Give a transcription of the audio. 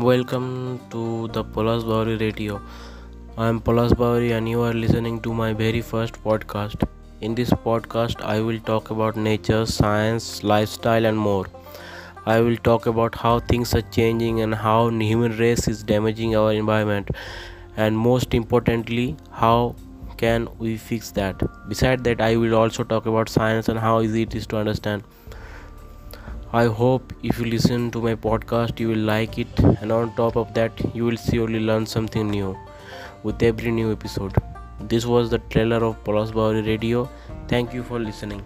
Welcome to the Palash Bauri Radio. I am Palash Bauri and you are listening to my very first podcast. In this podcast, I will talk about nature, science, lifestyle, and more. I will talk about how things are changing and how human race is damaging our environment, and most importantly, how can we fix that. Beside that, I will also talk about science and how easy it is to understand. I hope if you listen to my podcast, you will like it, and on top of that, you will surely learn something new with every new episode. This was the trailer of Palash Bauri Radio. Thank you for listening.